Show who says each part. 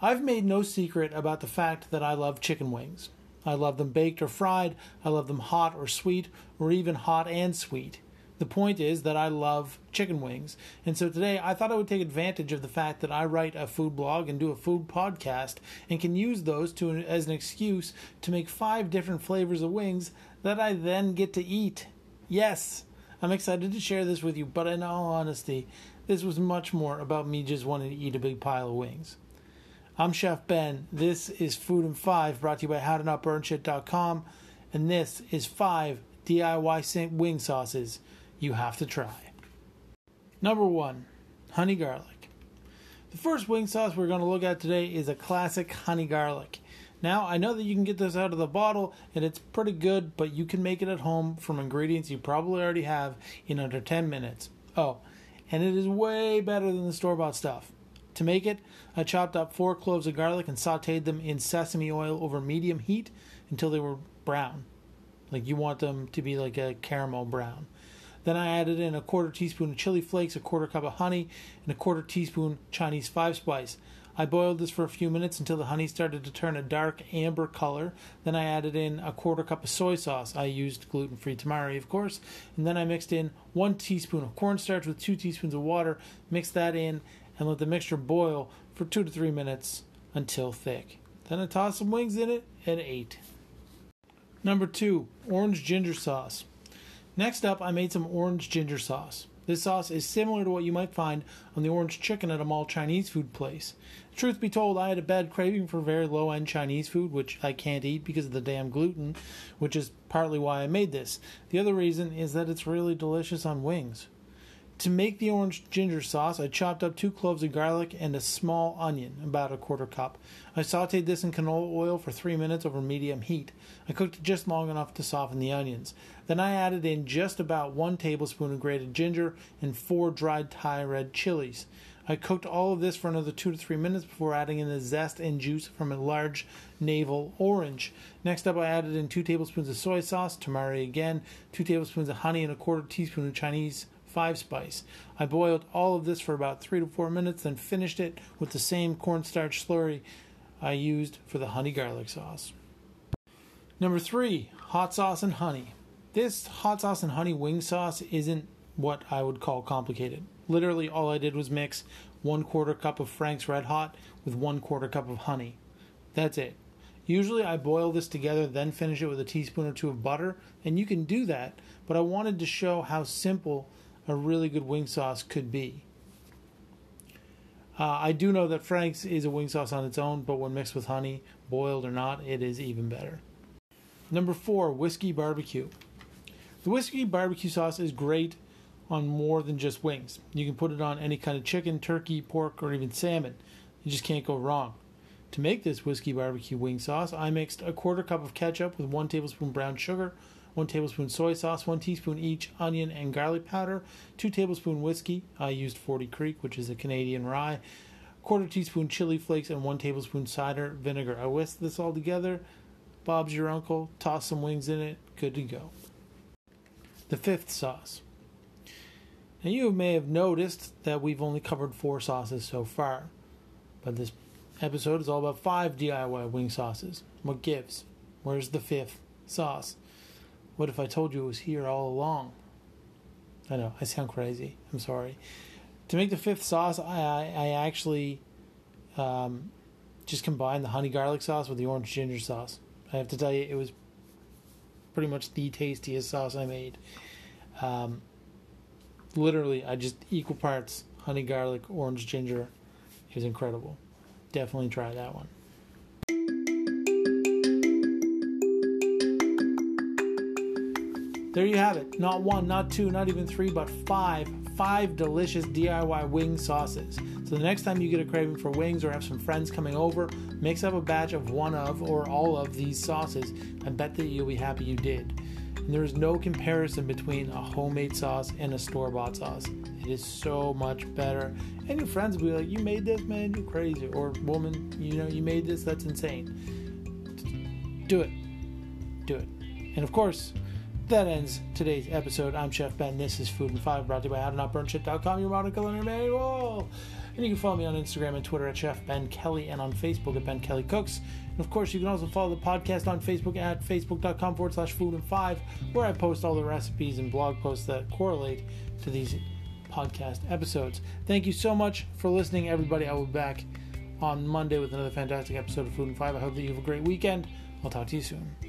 Speaker 1: I've made no secret about the fact that I love chicken wings. I love them baked or fried, I love them hot or sweet, or even hot and sweet. The point is that I love chicken wings. And so today I thought I would take advantage of the fact that I write a food blog and do a food podcast and can use those to as an excuse to make five different flavors of wings that I then get to eat. Yes, I'm excited to share this with you, but in all honesty, this was much more about me just wanting to eat a big pile of wings. I'm Chef Ben. This is Food and Five, brought to you by HowToNotBurnShit.com, and this is five DIY wing sauces you have to try. Number one, honey garlic. The first wing sauce we're going to look at today is a classic honey garlic. Now, I know that you can get this out of the bottle and it's pretty good, but you can make it at home from ingredients you probably already have in under 10 minutes. Oh, and it is way better than the store bought stuff. To make it, I chopped up four cloves of garlic and sauteed them in sesame oil over medium heat until they were brown. Like you want them to be like a caramel brown. Then I added in a quarter teaspoon of chili flakes, a quarter cup of honey, and a quarter teaspoon Chinese five spice. I boiled this for a few minutes until the honey started to turn a dark amber color. Then I added in a quarter cup of soy sauce. I used gluten free tamari, of course. And then I mixed in one teaspoon of cornstarch with two teaspoons of water, mixed that in, and let the mixture boil for two to three minutes until thick. Then I toss some wings in it and ate. Number two, orange ginger sauce. Next up, I made some orange ginger sauce. This sauce is similar to what you might find on the orange chicken at a mall Chinese food place. Truth be told, I had a bad craving for very low end Chinese food, which I can't eat because of the damn gluten, which is partly why I made this. The other reason is that it's really delicious on wings. To make the orange ginger sauce, I chopped up two cloves of garlic and a small onion, about a quarter cup. I sauteed this in canola oil for three minutes over medium heat. I cooked it just long enough to soften the onions. Then I added in just about one tablespoon of grated ginger and four dried Thai red chilies. I cooked all of this for another two to three minutes before adding in the zest and juice from a large navel orange. Next up, I added in two tablespoons of soy sauce, tamari again, two tablespoons of honey, and a quarter teaspoon of Chinese five spice. I boiled all of this for about three to four minutes, then finished it with the same cornstarch slurry I used for the honey garlic sauce. Number three, hot sauce and honey. This hot sauce and honey wing sauce isn't what I would call complicated. Literally, all I did was mix one quarter cup of Frank's Red Hot with one quarter cup of honey. That's it. Usually, I boil this together, then finish it with a teaspoon or two of butter, and you can do that, but I wanted to show how simple a really good wing sauce could be. Uh, I do know that Frank's is a wing sauce on its own, but when mixed with honey, boiled or not, it is even better. Number four, whiskey barbecue. The whiskey barbecue sauce is great on more than just wings. You can put it on any kind of chicken, turkey, pork, or even salmon. You just can't go wrong. To make this whiskey barbecue wing sauce, I mixed a quarter cup of ketchup with one tablespoon brown sugar, 1 tablespoon soy sauce, 1 teaspoon each onion and garlic powder, 2 tablespoon whiskey. I used 40 Creek, which is a Canadian rye, quarter teaspoon chili flakes, and 1 tablespoon cider vinegar. I whisked this all together. Bob's your uncle. Toss some wings in it. Good to go. The fifth sauce. Now, you may have noticed that we've only covered four sauces so far, but this episode is all about five DIY wing sauces. What gives? Where's the fifth sauce? What if I told you it was here all along? I know, I sound crazy. I'm sorry. To make the fifth sauce, I, I actually um, just combined the honey garlic sauce with the orange ginger sauce. I have to tell you, it was pretty much the tastiest sauce I made. Um, literally, I just equal parts honey garlic, orange ginger. It was incredible. Definitely try that one. There you have it. Not one, not two, not even three, but five. Five delicious DIY wing sauces. So the next time you get a craving for wings or have some friends coming over, mix up a batch of one of or all of these sauces. I bet that you'll be happy you did. And there is no comparison between a homemade sauce and a store bought sauce. It is so much better. And your friends will be like, You made this, man, you're crazy. Or, woman, you know, you made this, that's insane. Do it. Do it. And of course, that ends today's episode. I'm Chef Ben. This is Food and Five, brought to you by HowToNotBurnShit.com, your modern culinary manual. And you can follow me on Instagram and Twitter at Chef Ben Kelly and on Facebook at Ben Kelly Cooks. And of course, you can also follow the podcast on Facebook at facebook.com forward slash food and five, where I post all the recipes and blog posts that correlate to these podcast episodes. Thank you so much for listening, everybody. I will be back on Monday with another fantastic episode of Food and Five. I hope that you have a great weekend. I'll talk to you soon.